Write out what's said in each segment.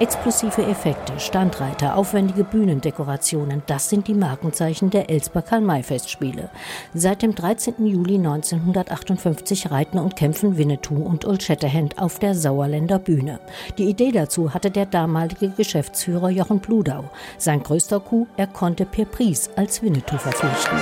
Explosive Effekte, Standreiter, aufwendige Bühnendekorationen, das sind die Markenzeichen der Elsper Karl-May-Festspiele. Seit dem 13. Juli 1958 reiten und kämpfen Winnetou und Old Shatterhand auf der Sauerländer Bühne. Die Idee dazu hatte der damalige Geschäftsführer Jochen Bludau. Sein größter Coup, er konnte Pierre Pries als Winnetou verpflichten.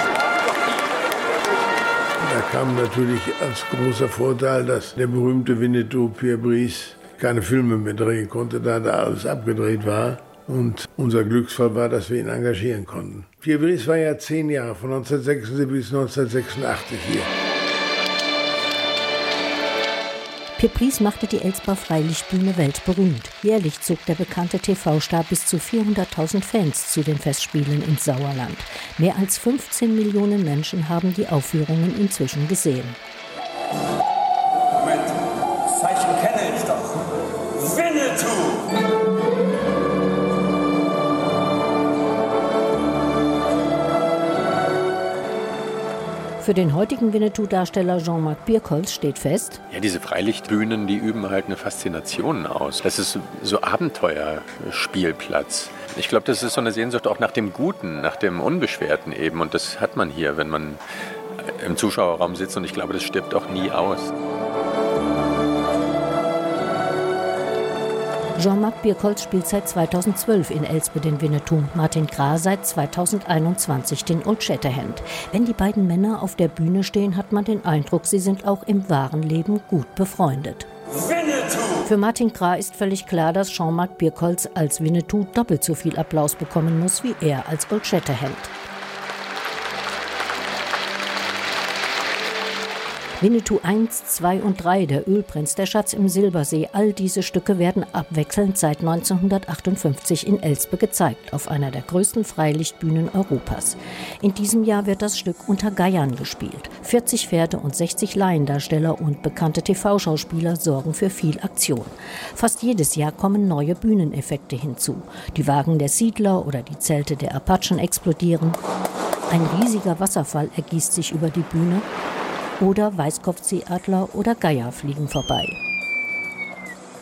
Da kam natürlich als großer Vorteil, dass der berühmte Winnetou Pierre Brice keine Filme mehr drehen konnte, da da alles abgedreht war. Und unser Glücksfall war, dass wir ihn engagieren konnten. Pierre Brice war ja zehn Jahre, von 1976 bis 1986 hier. Pepris machte die Elsbar Freilichtbühne weltberühmt. Jährlich zog der bekannte TV-Star bis zu 400.000 Fans zu den Festspielen ins Sauerland. Mehr als 15 Millionen Menschen haben die Aufführungen inzwischen gesehen. Für den heutigen Winnetou-Darsteller Jean-Marc Birkholz steht fest, ja, diese Freilichtbühnen, die üben halt eine Faszination aus. Das ist so Abenteuerspielplatz. Ich glaube, das ist so eine Sehnsucht auch nach dem Guten, nach dem Unbeschwerten eben. Und das hat man hier, wenn man im Zuschauerraum sitzt. Und ich glaube, das stirbt auch nie aus. Jean-Marc Birkholz spielt seit 2012 in Elspe den Winnetou, Martin Gra seit 2021 den Old Shatterhand. Wenn die beiden Männer auf der Bühne stehen, hat man den Eindruck, sie sind auch im wahren Leben gut befreundet. Winnetou! Für Martin Gra ist völlig klar, dass Jean-Marc Birkholz als Winnetou doppelt so viel Applaus bekommen muss wie er als Old Shatterhand. Winnetou 1, 2 und 3, der Ölprinz, der Schatz im Silbersee, all diese Stücke werden abwechselnd seit 1958 in Elspe gezeigt, auf einer der größten Freilichtbühnen Europas. In diesem Jahr wird das Stück unter Geiern gespielt. 40 Pferde und 60 Laiendarsteller und bekannte TV-Schauspieler sorgen für viel Aktion. Fast jedes Jahr kommen neue Bühneneffekte hinzu. Die Wagen der Siedler oder die Zelte der Apachen explodieren. Ein riesiger Wasserfall ergießt sich über die Bühne oder Weißkopfseeadler oder Geier fliegen vorbei.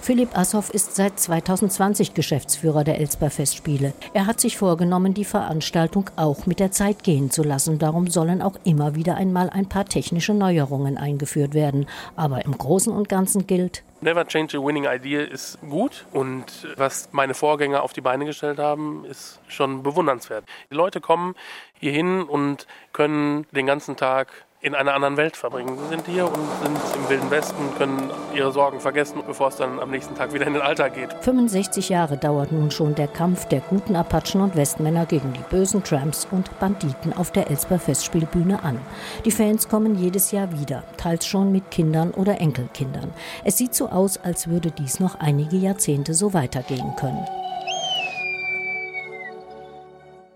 Philipp Assoff ist seit 2020 Geschäftsführer der Elsper Festspiele. Er hat sich vorgenommen, die Veranstaltung auch mit der Zeit gehen zu lassen. Darum sollen auch immer wieder einmal ein paar technische Neuerungen eingeführt werden. Aber im Großen und Ganzen gilt, Never change a winning idea ist gut und was meine Vorgänger auf die Beine gestellt haben, ist schon bewundernswert. Die Leute kommen hierhin und können den ganzen Tag in einer anderen Welt verbringen. Sie sind hier und sind im Wilden Westen, können ihre Sorgen vergessen, bevor es dann am nächsten Tag wieder in den Alltag geht. 65 Jahre dauert nun schon der Kampf der guten Apachen und Westmänner gegen die bösen Tramps und Banditen auf der Elsper Festspielbühne an. Die Fans kommen jedes Jahr wieder, teils schon mit Kindern oder Enkelkindern. Es sieht so aus, als würde dies noch einige Jahrzehnte so weitergehen können.